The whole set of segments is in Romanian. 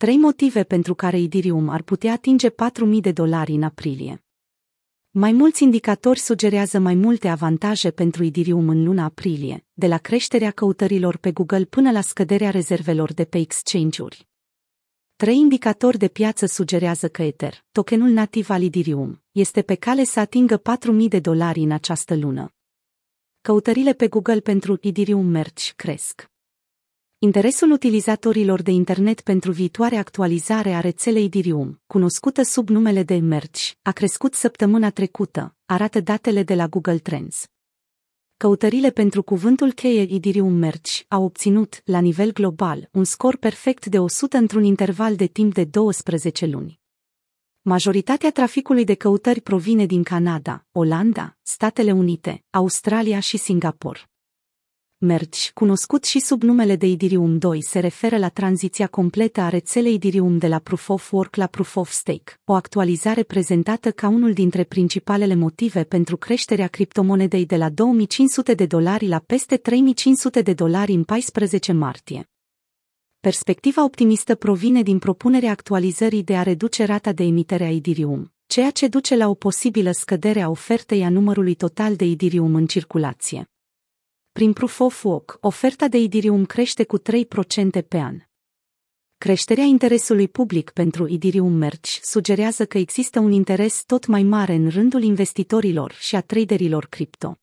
Trei motive pentru care Idirium ar putea atinge 4.000 de dolari în aprilie. Mai mulți indicatori sugerează mai multe avantaje pentru Idirium în luna aprilie, de la creșterea căutărilor pe Google până la scăderea rezervelor de pe exchange-uri. Trei indicatori de piață sugerează că Ether, tokenul nativ al Idirium, este pe cale să atingă 4.000 de dolari în această lună. Căutările pe Google pentru Idirium mergi cresc. Interesul utilizatorilor de internet pentru viitoare actualizare a rețelei Dirium, cunoscută sub numele de Merge, a crescut săptămâna trecută, arată datele de la Google Trends. Căutările pentru cuvântul cheie Idirium Merge au obținut, la nivel global, un scor perfect de 100 într-un interval de timp de 12 luni. Majoritatea traficului de căutări provine din Canada, Olanda, Statele Unite, Australia și Singapore. Merge, cunoscut și sub numele de Idirium 2, se referă la tranziția completă a rețelei Idirium de la Proof of Work la Proof of Stake, o actualizare prezentată ca unul dintre principalele motive pentru creșterea criptomonedei de la 2500 de dolari la peste 3500 de dolari în 14 martie. Perspectiva optimistă provine din propunerea actualizării de a reduce rata de emitere a Idirium, ceea ce duce la o posibilă scădere a ofertei a numărului total de Idirium în circulație. Prin Proof of Work, oferta de Idirium crește cu 3% pe an. Creșterea interesului public pentru Idirium Merge sugerează că există un interes tot mai mare în rândul investitorilor și a traderilor cripto.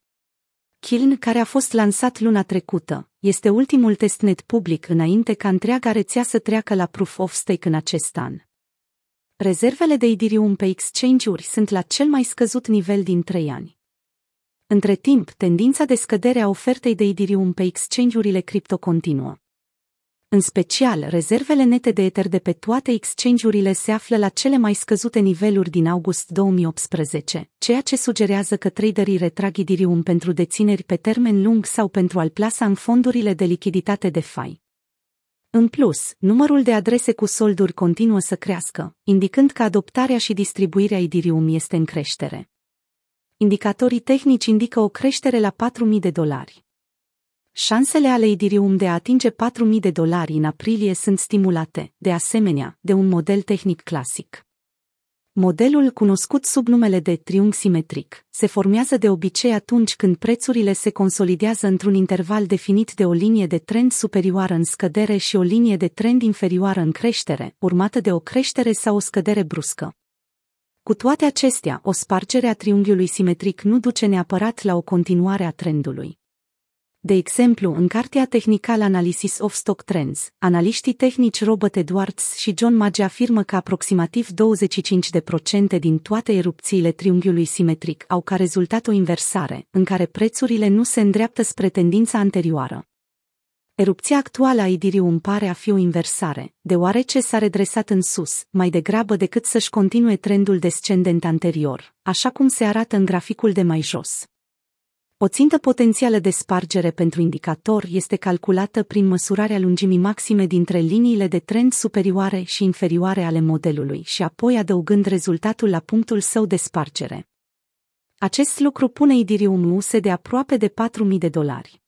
Kiln, care a fost lansat luna trecută, este ultimul testnet public înainte ca întreaga rețea să treacă la Proof of Stake în acest an. Rezervele de Idirium pe exchange-uri sunt la cel mai scăzut nivel din 3 ani. Între timp, tendința de scădere a ofertei de Idirium pe exchange-urile cripto continuă. În special, rezervele nete de Ether de pe toate exchange-urile se află la cele mai scăzute niveluri din august 2018, ceea ce sugerează că traderii retrag Idirium pentru dețineri pe termen lung sau pentru a-l plasa în fondurile de lichiditate de FI. În plus, numărul de adrese cu solduri continuă să crească, indicând că adoptarea și distribuirea Idirium este în creștere. Indicatorii tehnici indică o creștere la 4.000 de dolari. Șansele ale Idirium de a atinge 4.000 de dolari în aprilie sunt stimulate, de asemenea, de un model tehnic clasic. Modelul, cunoscut sub numele de triunghi simetric, se formează de obicei atunci când prețurile se consolidează într-un interval definit de o linie de trend superioară în scădere și o linie de trend inferioară în creștere, urmată de o creștere sau o scădere bruscă. Cu toate acestea, o spargere a triunghiului simetric nu duce neapărat la o continuare a trendului. De exemplu, în cartea Technical Analysis of Stock Trends, analiștii tehnici Robert Edwards și John Maggi afirmă că aproximativ 25% din toate erupțiile triunghiului simetric au ca rezultat o inversare, în care prețurile nu se îndreaptă spre tendința anterioară. Erupția actuală a Idirium pare a fi o inversare, deoarece s-a redresat în sus, mai degrabă decât să-și continue trendul descendent anterior, așa cum se arată în graficul de mai jos. O țintă potențială de spargere pentru indicator este calculată prin măsurarea lungimii maxime dintre liniile de trend superioare și inferioare ale modelului și apoi adăugând rezultatul la punctul său de spargere. Acest lucru pune Idirium USE de aproape de 4.000 de dolari.